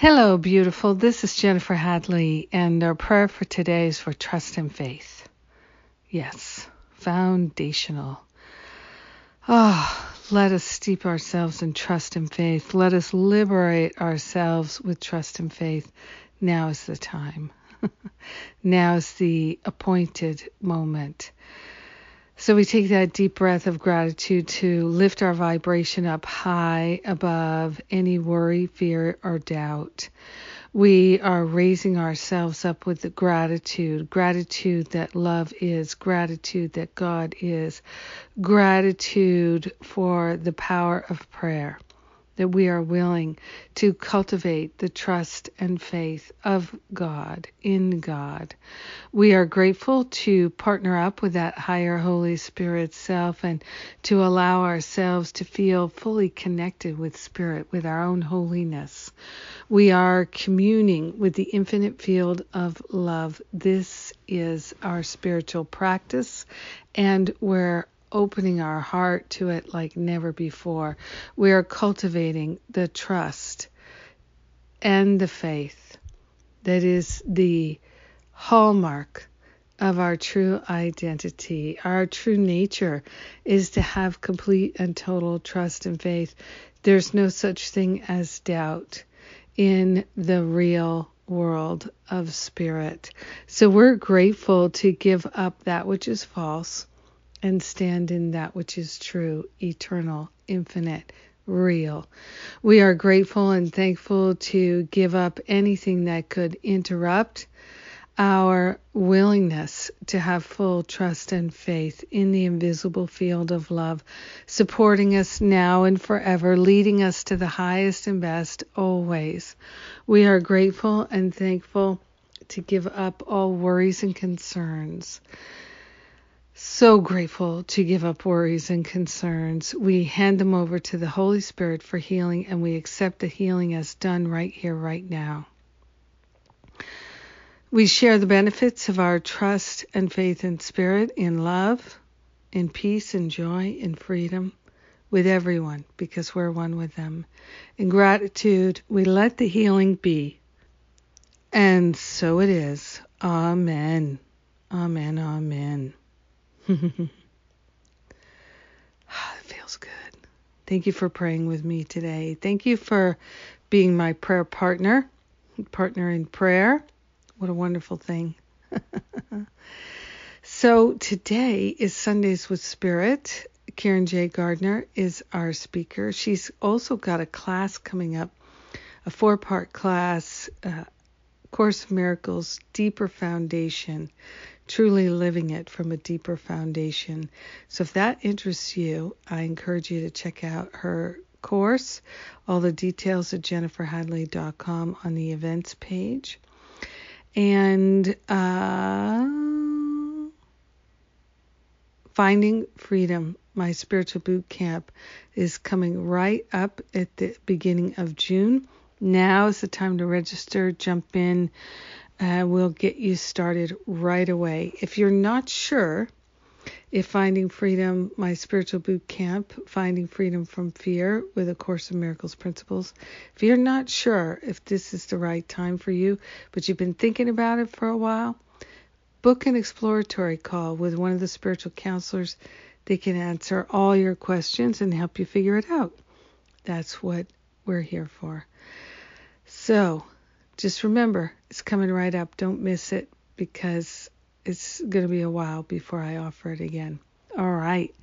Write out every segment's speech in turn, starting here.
Hello, beautiful. This is Jennifer Hadley, and our prayer for today is for trust and faith. Yes, foundational. Ah, oh, let us steep ourselves in trust and faith. Let us liberate ourselves with trust and faith. Now is the time. now is the appointed moment. So we take that deep breath of gratitude to lift our vibration up high above any worry, fear, or doubt. We are raising ourselves up with the gratitude, gratitude that love is, gratitude that God is, gratitude for the power of prayer that we are willing to cultivate the trust and faith of God, in God. We are grateful to partner up with that higher Holy Spirit self and to allow ourselves to feel fully connected with Spirit, with our own holiness. We are communing with the infinite field of love. This is our spiritual practice, and we're opening our heart to it like never before. We are cultivating the trust and the faith that is the hallmark of our true identity. Our true nature is to have complete and total trust and faith. There's no such thing as doubt in the real world of spirit. So we're grateful to give up that which is false and stand in that which is true, eternal, infinite, real. We are grateful and thankful to give up anything that could interrupt our willingness to have full trust and faith in the invisible field of love, supporting us now and forever, leading us to the highest and best always. We are grateful and thankful to give up all worries and concerns so grateful to give up worries and concerns. We hand them over to the Holy Spirit for healing, and we accept the healing as done right here, right now. We share the benefits of our trust and faith in spirit, in love, in peace and joy, in freedom with everyone because we're one with them. In gratitude, we let the healing be. And so it is. Amen. Amen. Amen. It feels good. Thank you for praying with me today. Thank you for being my prayer partner, partner in prayer. What a wonderful thing. so today is Sundays with Spirit. Karen J. Gardner is our speaker. She's also got a class coming up, a four part class, uh, Course of Miracles, Deeper Foundation truly living it from a deeper foundation. So if that interests you, I encourage you to check out her course. All the details at jenniferhadley.com on the events page. And uh, Finding Freedom, my spiritual boot camp, is coming right up at the beginning of June. Now is the time to register, jump in we'll get you started right away. If you're not sure if Finding Freedom, my spiritual boot camp, Finding Freedom from Fear with A Course in Miracles Principles, if you're not sure if this is the right time for you, but you've been thinking about it for a while, book an exploratory call with one of the spiritual counselors. They can answer all your questions and help you figure it out. That's what we're here for. So, just remember, it's coming right up. Don't miss it because it's going to be a while before I offer it again. All right.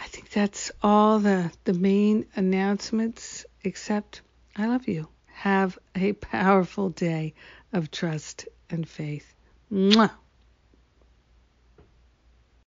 I think that's all the, the main announcements, except I love you. Have a powerful day of trust and faith. Mwah.